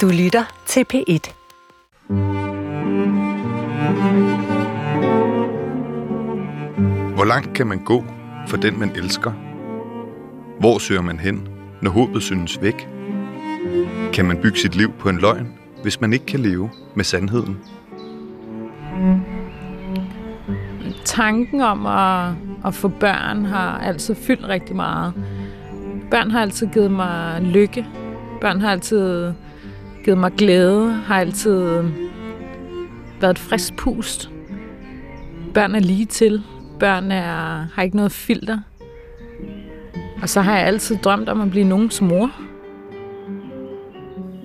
Du lytter til P1. Hvor langt kan man gå for den, man elsker? Hvor søger man hen, når håbet synes væk? Kan man bygge sit liv på en løgn, hvis man ikke kan leve med sandheden? Tanken om at, at få børn har altid fyldt rigtig meget. Børn har altid givet mig lykke. Børn har altid givet mig glæde, har altid været et frisk pust. Børn er lige til. Børn er, har ikke noget filter. Og så har jeg altid drømt om at blive nogens mor.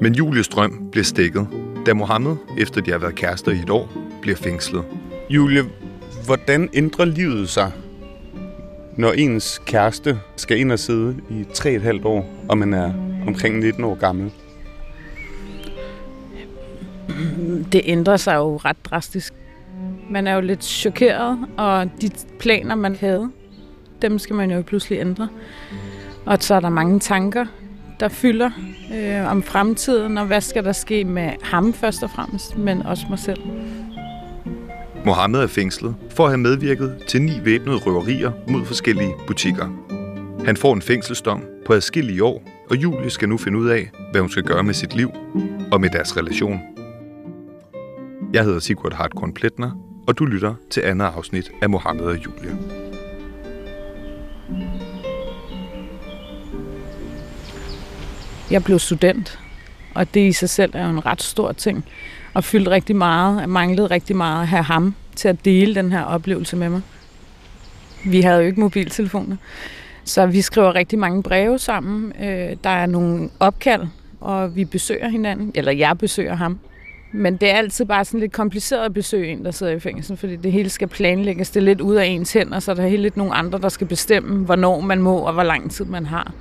Men Julies drøm bliver stikket, da Mohammed, efter de har været kærester i et år, bliver fængslet. Julie, hvordan ændrer livet sig, når ens kæreste skal ind og sidde i 3,5 år, og man er omkring 19 år gammel? Det ændrer sig jo ret drastisk. Man er jo lidt chokeret, og de planer, man havde, dem skal man jo pludselig ændre. Og så er der mange tanker, der fylder øh, om fremtiden, og hvad skal der ske med ham først og fremmest, men også mig selv. Mohammed er fængslet for at have medvirket til ni væbnede røverier mod forskellige butikker. Han får en fængselsdom på adskillige år, og Julie skal nu finde ud af, hvad hun skal gøre med sit liv og med deres relation. Jeg hedder Sigurd Hartkorn Pletner, og du lytter til andet afsnit af Mohammed og Julie. Jeg blev student, og det i sig selv er jo en ret stor ting. Og fyldte rigtig meget, og manglede rigtig meget at have ham til at dele den her oplevelse med mig. Vi havde jo ikke mobiltelefoner, så vi skriver rigtig mange breve sammen. Øh, der er nogle opkald, og vi besøger hinanden, eller jeg besøger ham. Men det er altid bare sådan lidt kompliceret at besøge en, der sidder i fængsel, fordi det hele skal planlægges. Det er lidt ud af ens hænder, så der er helt lidt nogle andre, der skal bestemme, hvornår man må og hvor lang tid man har.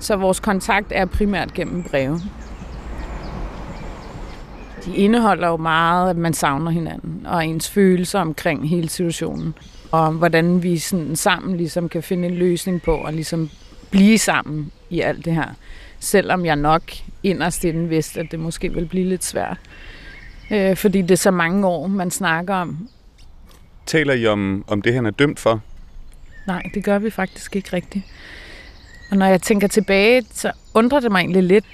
Så vores kontakt er primært gennem breve. De indeholder jo meget, at man savner hinanden, og ens følelser omkring hele situationen. Og hvordan vi sådan sammen ligesom kan finde en løsning på at ligesom blive sammen i alt det her. Selvom jeg nok inderst inden vidste, at det måske vil blive lidt svært. Øh, fordi det er så mange år, man snakker om. Taler I om, om det, han er dømt for? Nej, det gør vi faktisk ikke rigtigt. Og når jeg tænker tilbage, så undrer det mig egentlig lidt.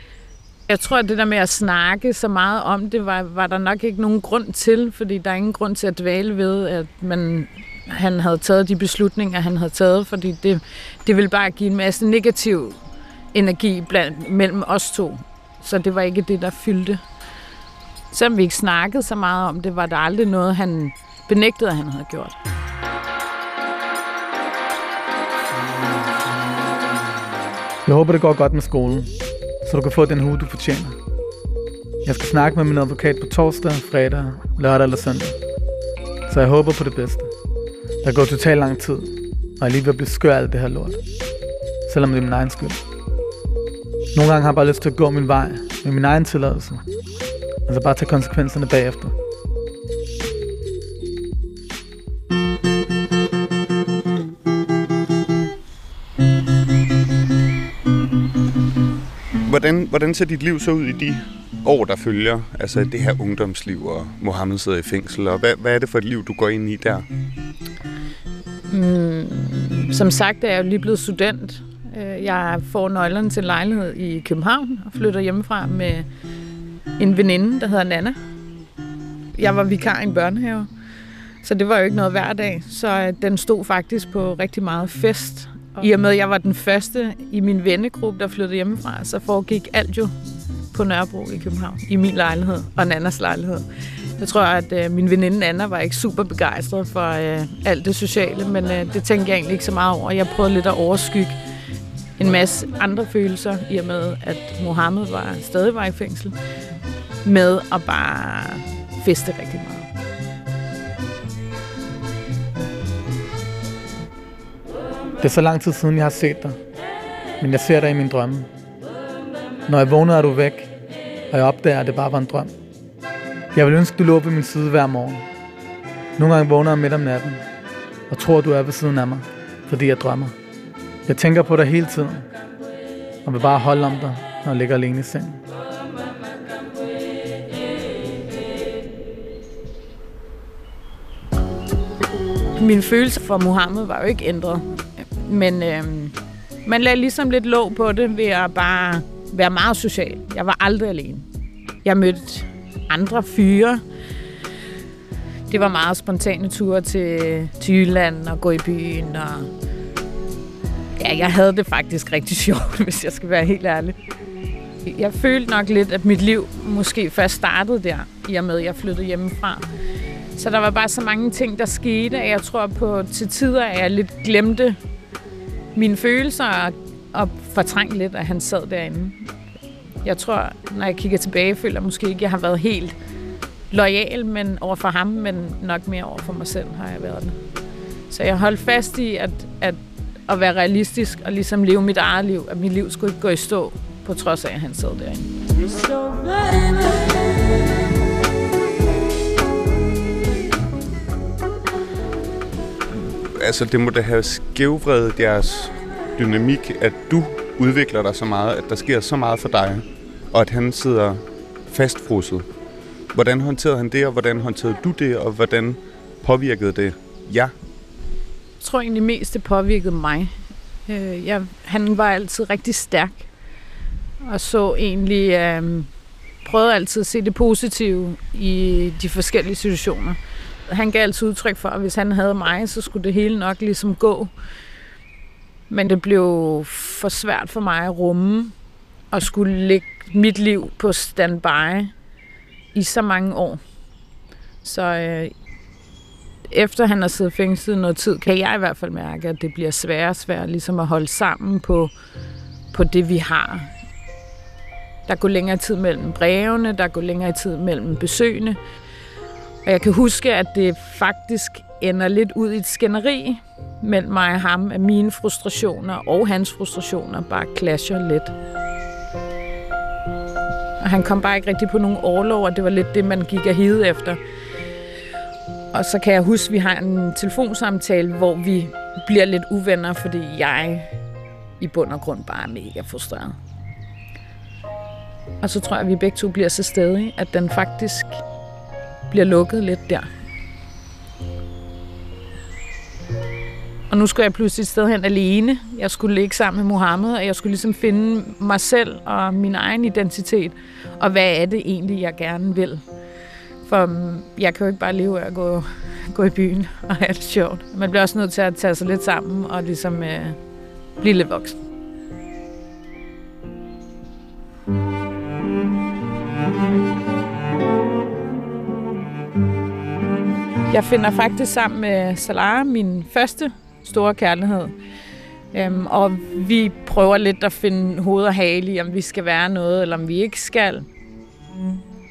Jeg tror, at det der med at snakke så meget om det, var, var der nok ikke nogen grund til, fordi der er ingen grund til at dvæle ved, at man, han havde taget de beslutninger, han havde taget, fordi det, det ville bare give en masse negativ energi blandt, mellem os to. Så det var ikke det, der fyldte. Selvom vi ikke snakkede så meget om det, var der aldrig noget, han benægtede, at han havde gjort. Jeg håber, det går godt med skolen, så du kan få den hue, du fortjener. Jeg skal snakke med min advokat på torsdag, fredag, lørdag eller søndag. Så jeg håber på det bedste. Der går totalt lang tid, og jeg lige ved at blive skør af alt det her lort. Selvom det er min egen skyld. Nogle gange har jeg bare lyst til at gå min vej med min egen tilladelse. Altså bare tage konsekvenserne bagefter. Hvordan, hvordan ser dit liv så ud i de år, der følger? Altså det her ungdomsliv, og Mohammed sidder i fængsel, og hvad, hvad er det for et liv, du går ind i der? Mm, som sagt er jeg jo lige blevet student. Øh, jeg får nøglerne til en lejlighed i København og flytter hjemmefra med en veninde, der hedder Nana. Jeg var vikar i en børnehave, så det var jo ikke noget hver dag. Så øh, den stod faktisk på rigtig meget fest. I og med, at jeg var den første i min vennegruppe, der flyttede hjemmefra, så foregik alt jo på Nørrebro i København, i min lejlighed og Nannas lejlighed. Jeg tror, at øh, min veninde Anna var ikke super begejstret for øh, alt det sociale, men øh, det tænkte jeg egentlig ikke så meget over. Jeg prøvede lidt at overskygge en masse andre følelser, i og med, at Mohammed var, stadig var i fængsel, med at bare feste rigtig meget. Det er så lang tid siden, jeg har set dig. Men jeg ser dig i min drømme. Når jeg vågner, er du væk, og jeg opdager, at det bare var en drøm. Jeg vil ønske, du lå ved min side hver morgen. Nogle gange vågner jeg midt om natten, og tror, du er ved siden af mig, fordi jeg drømmer. Jeg tænker på dig hele tiden, og vil bare holde om dig, når jeg ligger alene i sengen. Min følelse for Mohammed var jo ikke ændret. Men øh, man lagde ligesom lidt låg på det ved at bare være meget social. Jeg var aldrig alene. Jeg mødte andre fyre. Det var meget spontane ture til, til Jylland og gå i byen. Og ja, jeg havde det faktisk rigtig sjovt, hvis jeg skal være helt ærlig. Jeg følte nok lidt, at mit liv måske først startede der, i og med, at jeg flyttede hjemmefra. Så der var bare så mange ting, der skete, at jeg tror på til tider, at jeg lidt glemte mine følelser og, og fortrængte lidt, at han sad derinde. Jeg tror, når jeg kigger tilbage, føler jeg måske ikke, at jeg har været helt lojal men over for ham, men nok mere over for mig selv har jeg været det. Så jeg holdt fast i at, at, at være realistisk og ligesom leve mit eget liv, at mit liv skulle ikke gå i stå, på trods af, at han sad derinde. Altså, det må da have skævvredet jeres dynamik, at du udvikler dig så meget, at der sker så meget for dig, og at han sidder fastfrosset. Hvordan håndterede han det, og hvordan håndterede du det, og hvordan påvirkede det jer? Jeg tror egentlig mest, det påvirkede mig. Øh, jeg, han var altid rigtig stærk, og så egentlig, øh, prøvede altid at se det positive i de forskellige situationer. Han gav altid udtryk for, at hvis han havde mig, så skulle det hele nok ligesom gå. Men det blev for svært for mig at rumme og skulle lægge mit liv på standby i så mange år. Så øh, efter han har siddet fængslet noget tid, kan jeg i hvert fald mærke, at det bliver sværere og sværere ligesom at holde sammen på, på det, vi har. Der går længere tid mellem brevene, der går længere tid mellem besøgene. Og jeg kan huske, at det faktisk ender lidt ud i et skænderi mellem mig og ham, at mine frustrationer og hans frustrationer bare clasher lidt. Og han kom bare ikke rigtig på nogen overlov, og det var lidt det, man gik og hede efter. Og så kan jeg huske, at vi har en telefonsamtale, hvor vi bliver lidt uvenner, fordi jeg i bund og grund bare er mega frustreret. Og så tror jeg, at vi begge to bliver så stedige, at den faktisk bliver lukket lidt der. Og nu skulle jeg pludselig et sted hen alene. Jeg skulle ligge sammen med Mohammed, og jeg skulle ligesom finde mig selv og min egen identitet. Og hvad er det egentlig, jeg gerne vil? For mm, jeg kan jo ikke bare leve af at gå, gå i byen og have det sjovt. Man bliver også nødt til at tage sig lidt sammen og ligesom øh, blive lidt voksen. Jeg finder faktisk sammen med Salah min første store kærlighed. Øhm, og vi prøver lidt at finde hoved og hale i, om vi skal være noget, eller om vi ikke skal.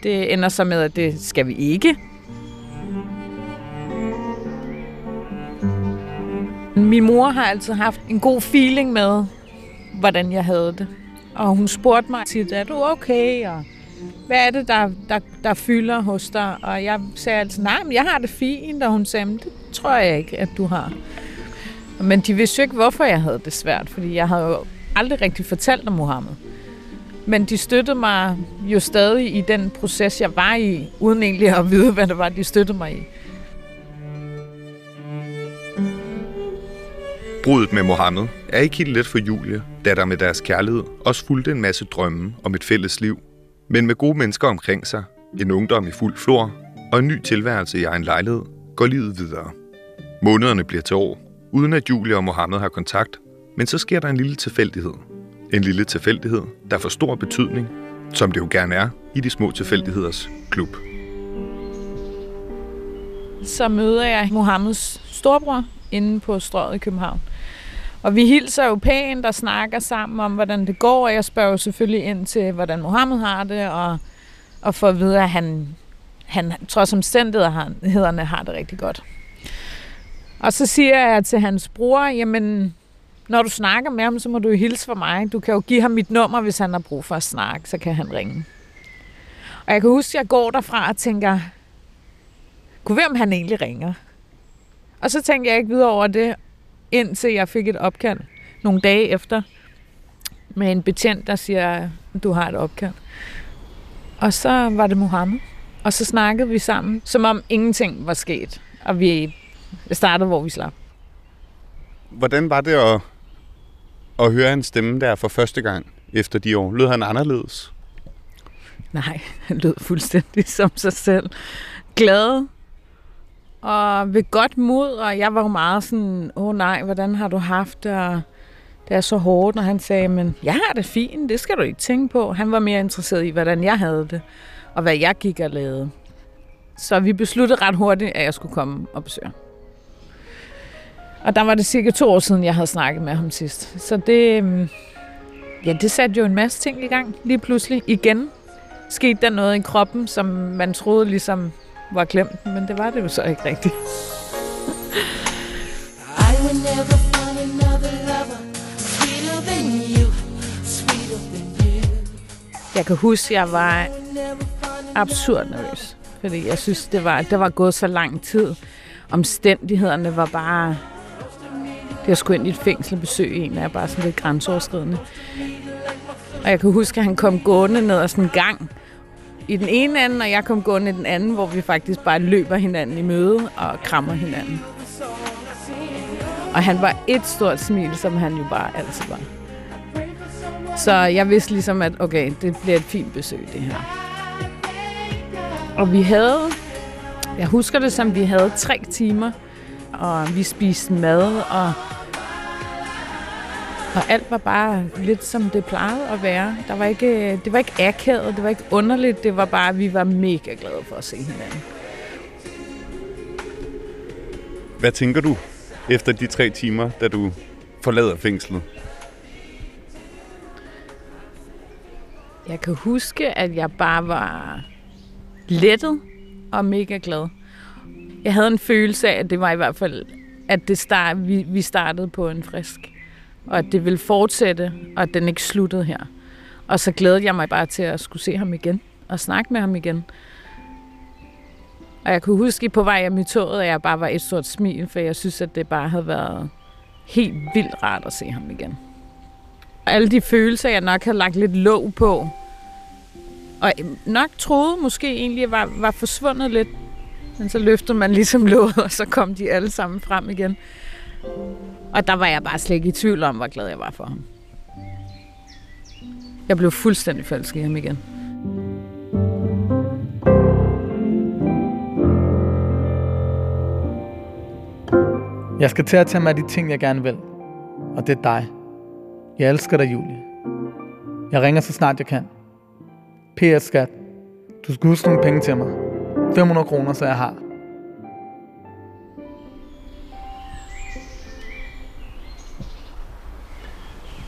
Det ender så med, at det skal vi ikke. Min mor har altid haft en god feeling med, hvordan jeg havde det. Og hun spurgte mig tit, er du okay? Og hvad er det, der, der, der fylder hos dig? Og jeg sagde altid, nej, men jeg har det fint. Og hun sagde, det tror jeg ikke, at du har. Men de vidste jo ikke, hvorfor jeg havde det svært, fordi jeg havde jo aldrig rigtig fortalt om Mohammed. Men de støttede mig jo stadig i den proces, jeg var i, uden egentlig at vide, hvad det var, de støttede mig i. Brudet med Mohammed er ikke helt let for Julie, da der med deres kærlighed også fulgte en masse drømme om et fælles liv. Men med gode mennesker omkring sig, en ungdom i fuld flor og en ny tilværelse i egen lejlighed, går livet videre. Månederne bliver til år, uden at Julia og Mohammed har kontakt, men så sker der en lille tilfældighed. En lille tilfældighed, der får stor betydning, som det jo gerne er i de små tilfældigheders klub. Så møder jeg Mohammeds storbror inde på strøget i København. Og vi hilser jo pænt og snakker sammen om, hvordan det går, og jeg spørger jo selvfølgelig ind til, hvordan Mohammed har det, og, og får at vide, at han, han trods omstændighederne har det rigtig godt. Og så siger jeg til hans bror, jamen, når du snakker med ham, så må du jo hilse for mig. Du kan jo give ham mit nummer, hvis han har brug for at snakke, så kan han ringe. Og jeg kan huske, at jeg går derfra og tænker, kunne hvem han egentlig ringer? Og så tænkte jeg ikke videre over det, indtil jeg fik et opkald nogle dage efter med en betjent, der siger, du har et opkald. Og så var det Mohammed. Og så snakkede vi sammen, som om ingenting var sket. Og vi startede, hvor vi slap. Hvordan var det at, at høre en stemme der for første gang efter de år? Lød han anderledes? Nej, han lød fuldstændig som sig selv. Glad og ved godt mod, og jeg var jo meget sådan, åh oh, nej, hvordan har du haft det, og det er så hårdt, når han sagde, men jeg har det fint, det skal du ikke tænke på. Han var mere interesseret i, hvordan jeg havde det, og hvad jeg gik og lavede. Så vi besluttede ret hurtigt, at jeg skulle komme og besøge. Og der var det cirka to år siden, jeg havde snakket med ham sidst. Så det, øhm, ja, det satte jo en masse ting i gang lige pludselig. Igen skete der noget i kroppen, som man troede ligesom var glemt, men det var det jo så ikke rigtigt. I will never find another lover sweeter than you, sweeter than you. Jeg kan huske, jeg var absurd nervøs, fordi jeg synes, det var, det var gået så lang tid. Omstændighederne var bare... Det at skulle ind i et fængsel og besøge en er bare sådan lidt grænseoverskridende. Og jeg kan huske, at han kom gående ned ad sådan en gang, i den ene ende, og jeg kom gående i den anden, hvor vi faktisk bare løber hinanden i møde og krammer hinanden. Og han var et stort smil, som han jo bare altid var. Så jeg vidste ligesom, at okay, det bliver et fint besøg, det her. Og vi havde, jeg husker det som, vi havde tre timer, og vi spiste mad, og og alt var bare lidt som det plejede at være. Der var ikke, det var ikke akavet, det var ikke underligt, det var bare, at vi var mega glade for at se hinanden. Hvad tænker du efter de tre timer, da du forlader fængslet? Jeg kan huske, at jeg bare var lettet og mega glad. Jeg havde en følelse af, at det var i hvert fald, at det start, vi, vi startede på en frisk og at det ville fortsætte, og at den ikke sluttede her. Og så glædede jeg mig bare til at skulle se ham igen, og snakke med ham igen. Og jeg kunne huske på vej hjem i toget, at jeg bare var et stort smil, for jeg synes, at det bare havde været helt vildt rart at se ham igen. Og alle de følelser, jeg nok havde lagt lidt låg på, og nok troede måske egentlig var, var forsvundet lidt, men så løftede man ligesom låget, og så kom de alle sammen frem igen. Og der var jeg bare slet ikke i tvivl om, hvor glad jeg var for ham. Jeg blev fuldstændig forelsket i ham igen. Jeg skal til at tage mig af de ting, jeg gerne vil. Og det er dig. Jeg elsker dig, Julie. Jeg ringer så snart jeg kan. P.S. skat. Du skal huske nogle penge til mig. 500 kroner, så jeg har.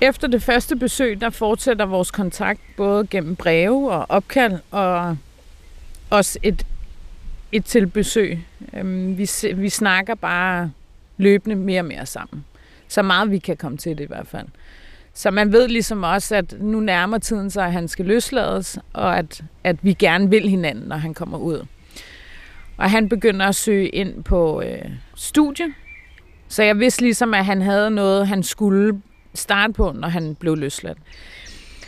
Efter det første besøg, der fortsætter vores kontakt både gennem breve og opkald, og også et, et til besøg. Øhm, vi, vi snakker bare løbende mere og mere sammen. Så meget vi kan komme til det i hvert fald. Så man ved ligesom også, at nu nærmer tiden sig, at han skal løslades, og at, at vi gerne vil hinanden, når han kommer ud. Og han begynder at søge ind på øh, studie. Så jeg vidste ligesom, at han havde noget, han skulle starte på, når han blev løsladt.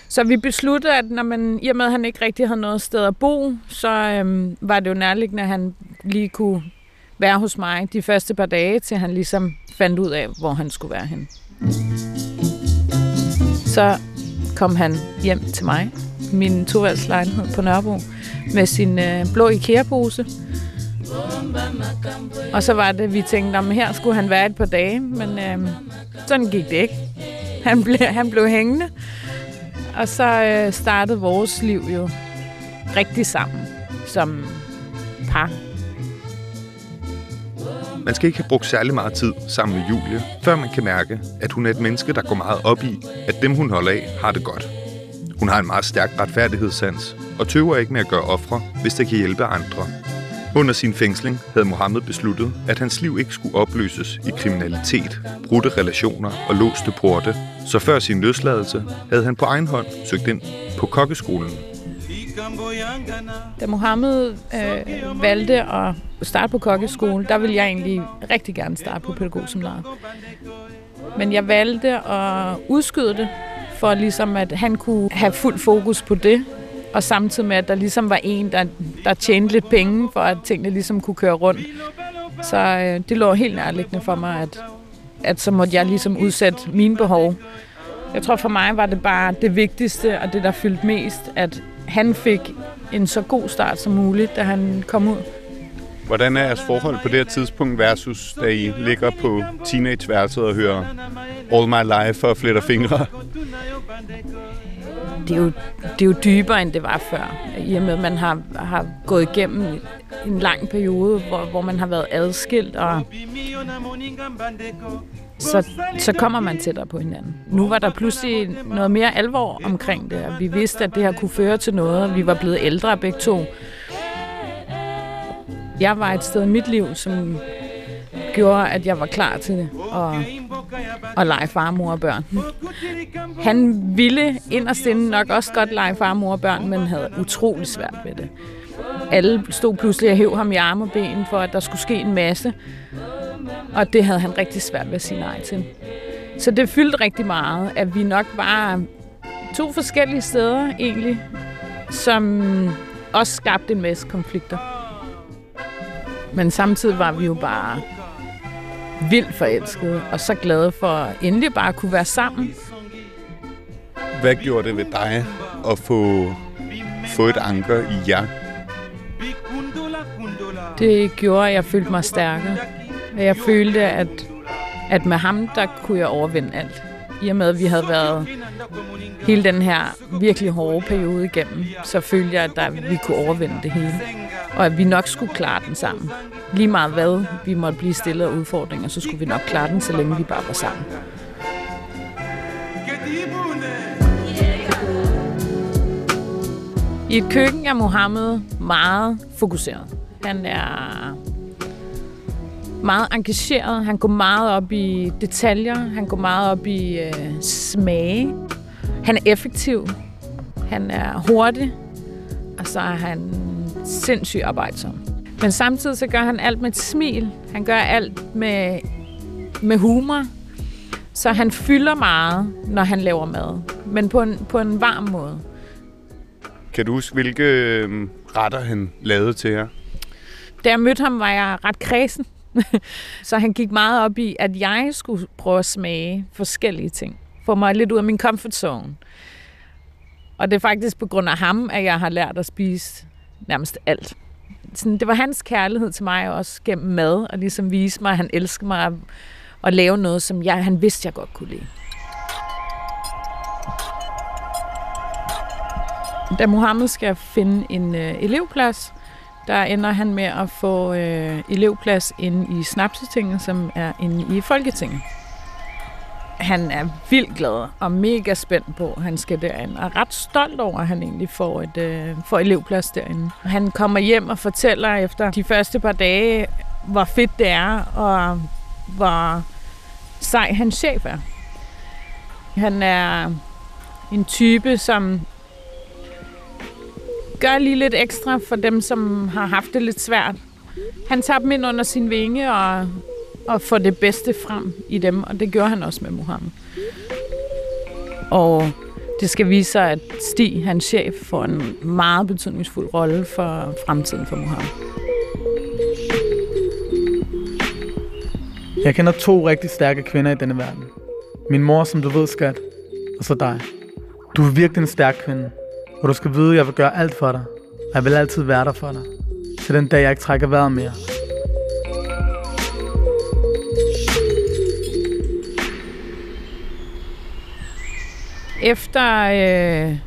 Så vi besluttede, at når man, i og med, at han ikke rigtig havde noget sted at bo, så øhm, var det jo nærliggende, at han lige kunne være hos mig de første par dage, til han ligesom fandt ud af, hvor han skulle være hen. Så kom han hjem til mig, min toværelseslejlighed på Nørrebro, med sin øh, blå IKEA-pose. Og så var det, vi tænkte, om her skulle han være et par dage, men øh, sådan gik det ikke. Han blev, han blev hængende. Og så øh, startede vores liv jo rigtig sammen som par. Man skal ikke have brugt særlig meget tid sammen med Julie, før man kan mærke, at hun er et menneske, der går meget op i, at dem hun holder af, har det godt. Hun har en meget stærk retfærdighedssans, og tøver ikke med at gøre ofre, hvis det kan hjælpe andre. Under sin fængsling havde Mohammed besluttet, at hans liv ikke skulle opløses i kriminalitet, brudte relationer og låste porte, så før sin løsladelse havde han på egen hånd søgt ind på kokkeskolen. Da Mohammed øh, valgte at starte på kokkeskolen, der ville jeg egentlig rigtig gerne starte på pædagogseminaret. Men jeg valgte at udskyde det, for ligesom at han kunne have fuld fokus på det, og samtidig med, at der ligesom var en, der, der tjente lidt penge, for at tingene ligesom kunne køre rundt. Så øh, det lå helt nærliggende for mig, at, at så måtte jeg ligesom udsætte mine behov. Jeg tror for mig var det bare det vigtigste, og det der fyldte mest, at han fik en så god start som muligt, da han kom ud. Hvordan er jeres forhold på det her tidspunkt versus da I ligger på teenageværelset og hører All My Life og fletter fingre? Det er, jo, det er jo dybere, end det var før. I og med, at man har, har gået igennem en lang periode, hvor, hvor man har været adskilt, og så, så kommer man tættere på hinanden. Nu var der pludselig noget mere alvor omkring det, og vi vidste, at det her kunne føre til noget. Vi var blevet ældre begge to. Jeg var et sted i mit liv, som gjorde, at jeg var klar til det, og, og lege far, mor og børn. Han ville inderst inde nok også godt lege far, mor og børn, men havde utrolig svært ved det. Alle stod pludselig og hæv ham i arme og ben, for at der skulle ske en masse. Og det havde han rigtig svært ved at sige nej til. Så det fyldte rigtig meget, at vi nok var to forskellige steder egentlig, som også skabte en masse konflikter. Men samtidig var vi jo bare vildt forelskede, og så glade for endelig bare at kunne være sammen. Hvad gjorde det ved dig at få, få et anker i jer? Det gjorde, at jeg følte mig stærkere. Jeg følte, at, at med ham, der kunne jeg overvinde alt. I og med, at vi havde været hele den her virkelig hårde periode igennem, så følte jeg, at der, vi kunne overvinde det hele. Og at vi nok skulle klare den sammen. Lige meget hvad vi måtte blive stillet af udfordringer, så skulle vi nok klare den, så længe vi bare var sammen. I et køkken er Mohammed meget fokuseret. Han er meget engageret. Han går meget op i detaljer. Han går meget op i øh, smage. Han er effektiv. Han er hurtig. Og så er han sindssygt arbejdsom. Men samtidig så gør han alt med et smil. Han gør alt med, med humor. Så han fylder meget, når han laver mad. Men på en, på en varm måde. Kan du huske, hvilke øhm, retter han lavede til jer? Da jeg mødte ham, var jeg ret kredsen. så han gik meget op i, at jeg skulle prøve at smage forskellige ting. Få mig lidt ud af min comfort zone. Og det er faktisk på grund af ham, at jeg har lært at spise nærmest alt. Sådan, det var hans kærlighed til mig også gennem mad, og ligesom vise mig, at han elsker mig at lave noget, som jeg, han vidste, jeg godt kunne lide. Da Mohammed skal finde en øh, elevplads, der ender han med at få øh, elevplads inde i Snapsetinget, som er inde i Folketinget. Han er vildt glad og mega spændt på, at han skal derind, og er ret stolt over, at han egentlig får, et, øh, får elevplads derinde. Han kommer hjem og fortæller efter de første par dage, hvor fedt det er, og hvor sej hans chef er. Han er en type, som gør lige lidt ekstra for dem, som har haft det lidt svært. Han tager dem ind under sin vinge og, og får det bedste frem i dem, og det gør han også med Mohammed. Og det skal vise sig, at Stig, hans chef, får en meget betydningsfuld rolle for fremtiden for Mohammed. Jeg kender to rigtig stærke kvinder i denne verden. Min mor, som du ved, skat, og så dig. Du er virkelig en stærk kvinde, og du skal vide, at jeg vil gøre alt for dig. Og jeg vil altid være der for dig. Til den dag, jeg ikke trækker vejret mere. Efter øh,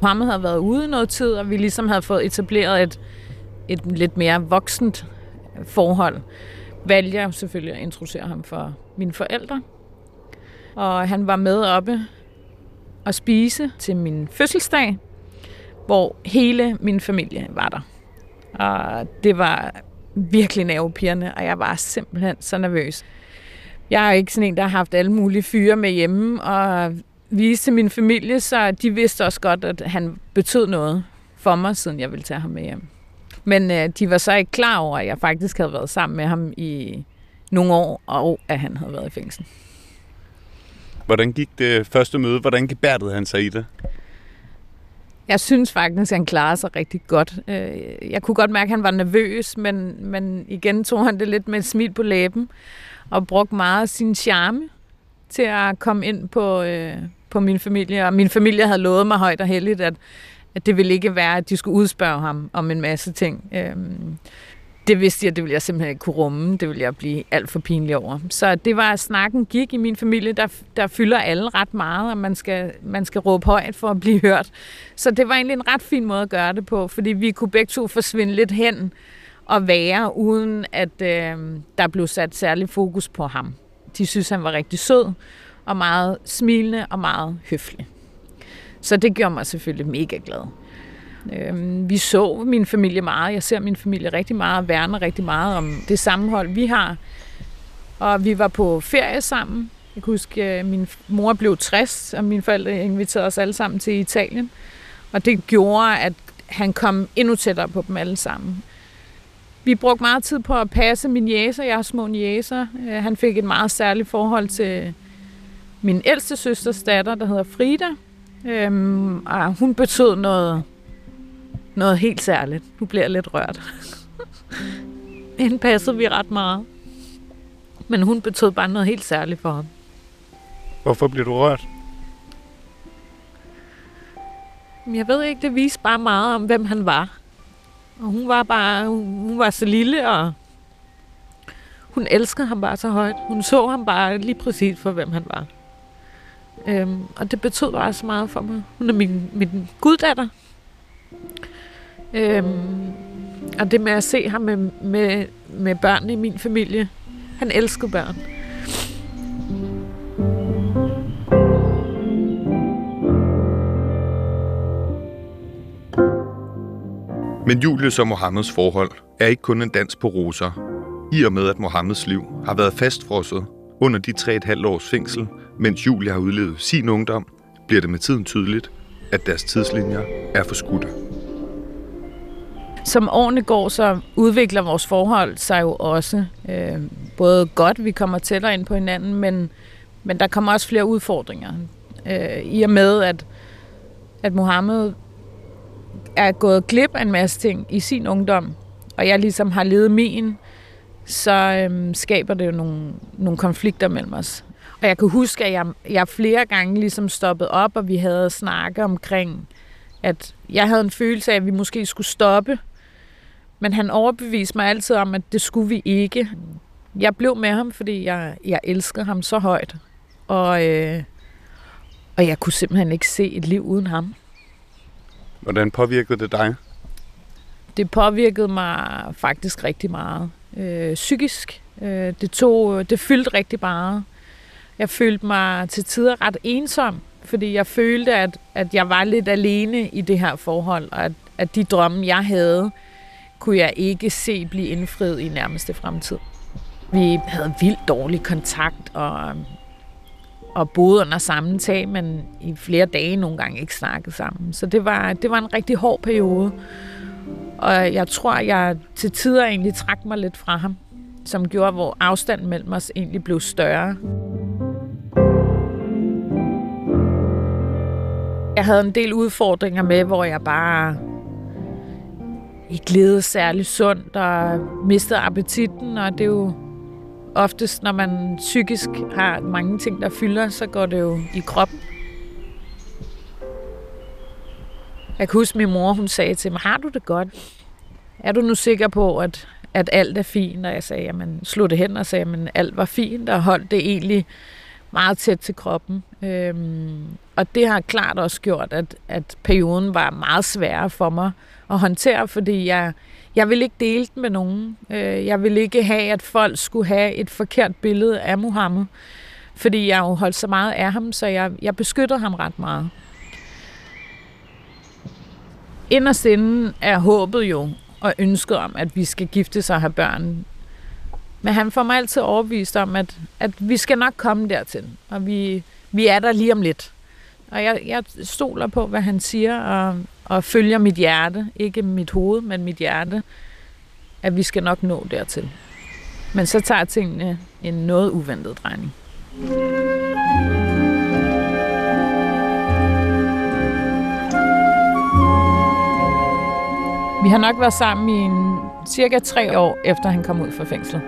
Mohammed havde været ude noget tid, og vi ligesom havde fået etableret et, et lidt mere voksent øh, forhold, valgte jeg selvfølgelig at introducere ham for mine forældre. Og han var med oppe og spise til min fødselsdag, hvor hele min familie var der. Og det var virkelig nervepirrende, og jeg var simpelthen så nervøs. Jeg er ikke sådan en, der har haft alle mulige fyre med hjemme, og viste min familie, så de vidste også godt, at han betød noget for mig, siden jeg ville tage ham med hjem. Men øh, de var så ikke klar over, at jeg faktisk havde været sammen med ham i nogle år, og at han havde været i fængsel. Hvordan gik det første møde? Hvordan gebærdede han sig i det? Jeg synes faktisk, at han klarer sig rigtig godt. Øh, jeg kunne godt mærke, at han var nervøs, men, men igen tog han det lidt med et smil på læben og brugte meget af sin charme til at komme ind på, øh, på min familie. Og min familie havde lovet mig højt og heldigt, at, at det ville ikke være, at de skulle udspørge ham om en masse ting. Øhm, det vidste jeg, det ville jeg simpelthen ikke kunne rumme. Det ville jeg blive alt for pinlig over. Så det var, at snakken gik i min familie. Der, der fylder alle ret meget, og man skal, man skal råbe højt for at blive hørt. Så det var egentlig en ret fin måde at gøre det på, fordi vi kunne begge to forsvinde lidt hen og være, uden at øh, der blev sat særlig fokus på ham. De synes, han var rigtig sød, og meget smilende og meget høflig. Så det gjorde mig selvfølgelig mega glad. Øhm, vi så min familie meget. Jeg ser min familie rigtig meget og værner rigtig meget om det sammenhold, vi har. Og vi var på ferie sammen. Jeg kan huske, at min mor blev 60, og mine forældre inviterede os alle sammen til Italien. Og det gjorde, at han kom endnu tættere på dem alle sammen. Vi brugte meget tid på at passe min jæser. Jeg har små jæser. Øh, han fik et meget særligt forhold til min ældste søsters datter, der hedder Frida. Øhm, og hun betød noget noget helt særligt. Nu bliver jeg lidt rørt. Hende passede vi ret meget. Men hun betød bare noget helt særligt for ham. Hvorfor bliver du rørt? Jeg ved ikke, det viste bare meget om, hvem han var. Og hun var bare, hun var så lille, og hun elskede ham bare så højt. Hun så ham bare lige præcis for, hvem han var. Øhm, og det betød bare så meget for mig. Hun er min, min guddatter. Øhm, og det med at se ham med, med, med børn i min familie. Han elskede børn. Men Julius og Mohammeds forhold er ikke kun en dans på roser. I og med, at Mohammeds liv har været fastfrosset under de 3,5 års fængsel, mens Julia har udlevet sin ungdom, bliver det med tiden tydeligt, at deres tidslinjer er forskudte som årene går, så udvikler vores forhold sig jo også øh, både godt, vi kommer tættere ind på hinanden, men, men der kommer også flere udfordringer. Øh, I og med, at, at Mohammed er gået glip af en masse ting i sin ungdom, og jeg ligesom har levet min, så øh, skaber det jo nogle, nogle konflikter mellem os. Og jeg kan huske, at jeg, jeg flere gange ligesom stoppede op, og vi havde snakke omkring, at jeg havde en følelse af, at vi måske skulle stoppe, men han overbeviste mig altid om, at det skulle vi ikke. Jeg blev med ham, fordi jeg, jeg elskede ham så højt. Og, øh, og jeg kunne simpelthen ikke se et liv uden ham. Hvordan påvirkede det dig? Det påvirkede mig faktisk rigtig meget. Øh, psykisk. Øh, det, tog, det fyldte rigtig meget. Jeg følte mig til tider ret ensom, fordi jeg følte, at, at jeg var lidt alene i det her forhold, og at, at de drømme, jeg havde, kunne jeg ikke se blive indfriet i nærmeste fremtid. Vi havde vildt dårlig kontakt og, og boede under samme tag, men i flere dage nogle gange ikke snakket sammen. Så det var, det var en rigtig hård periode. Og jeg tror, jeg til tider egentlig trak mig lidt fra ham, som gjorde, hvor afstanden mellem os egentlig blev større. Jeg havde en del udfordringer med, hvor jeg bare ikke levede særlig sundt og mistede appetitten, og det er jo oftest, når man psykisk har mange ting, der fylder, så går det jo i kroppen. Jeg kan huske, min mor hun sagde til mig, har du det godt? Er du nu sikker på, at, at alt er fint? Og jeg sagde, jamen, slog det hen og sagde, at alt var fint, og holdt det egentlig meget tæt til kroppen. Øhm, og det har klart også gjort, at, at perioden var meget sværere for mig at håndtere, fordi jeg, jeg vil ikke dele den med nogen. Øh, jeg vil ikke have, at folk skulle have et forkert billede af Mohammed, fordi jeg jo holdt så meget af ham, så jeg, jeg beskytter ham ret meget. Inderst inden er håbet jo og ønsket om, at vi skal gifte sig og have børn. Men han får mig altid overbevist om, at, at vi skal nok komme dertil, og vi, vi er der lige om lidt. Og jeg, jeg stoler på, hvad han siger, og, og følger mit hjerte. Ikke mit hoved, men mit hjerte. At vi skal nok nå dertil. Men så tager tingene en noget uventet drejning. Vi har nok været sammen i en, cirka tre år, efter han kom ud fra fængslet.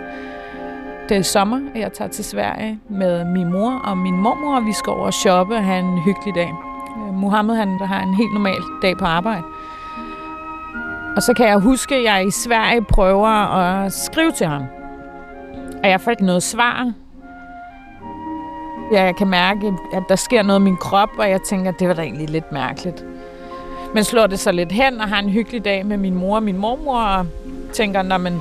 Det er sommer, og jeg tager til Sverige med min mor og min mormor, og vi skal over og shoppe og have en hyggelig dag. Øh, Mohammed han der har en helt normal dag på arbejde. Og så kan jeg huske, at jeg i Sverige prøver at skrive til ham. Og jeg får ikke noget svar. Jeg kan mærke, at der sker noget i min krop, og jeg tænker, at det var da egentlig lidt mærkeligt. Men slår det så lidt hen og har en hyggelig dag med min mor og min mormor, og tænker, at man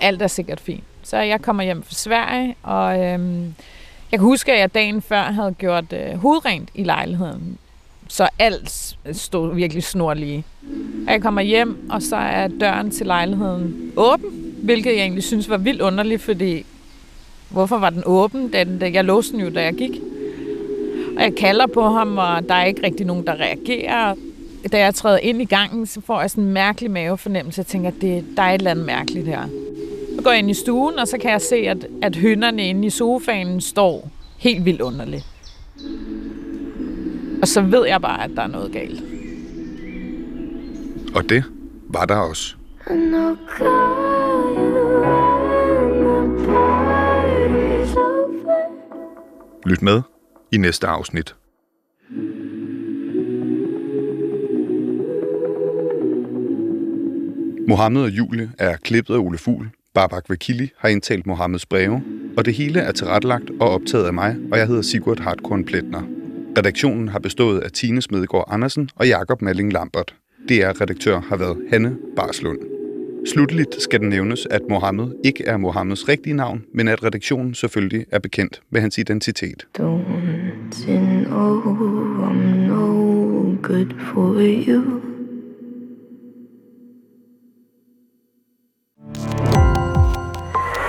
alt er sikkert fint. Så jeg kommer hjem fra Sverige, og øhm, jeg kan huske, at jeg dagen før havde gjort øh, hovedrent i lejligheden. Så alt stod virkelig snorlige. Og jeg kommer hjem, og så er døren til lejligheden åben, hvilket jeg egentlig synes var vildt underligt, fordi hvorfor var den åben? Den, jeg låste den jo, da jeg gik. Og jeg kalder på ham, og der er ikke rigtig nogen, der reagerer. Da jeg træder ind i gangen, så får jeg sådan en mærkelig mavefornemmelse. Jeg tænker, at det, der er et eller andet mærkeligt her. Så går jeg ind i stuen, og så kan jeg se, at, at hønderne inde i sofaen står helt vildt underligt. Og så ved jeg bare, at der er noget galt. Og det var der også. Lyt med i næste afsnit. Mohammed og Julie er klippet af Ole Fugl. Babak Vakili har indtalt Mohammeds breve, og det hele er tilrettelagt og optaget af mig, og jeg hedder Sigurd Hartkorn Pletner. Redaktionen har bestået af Tine Smedegaard Andersen og Jakob Malling Lambert. DR-redaktør har været Hanne Barslund. Slutteligt skal det nævnes, at Mohammed ikke er Mohammeds rigtige navn, men at redaktionen selvfølgelig er bekendt med hans identitet. Don't you know I'm no good for you?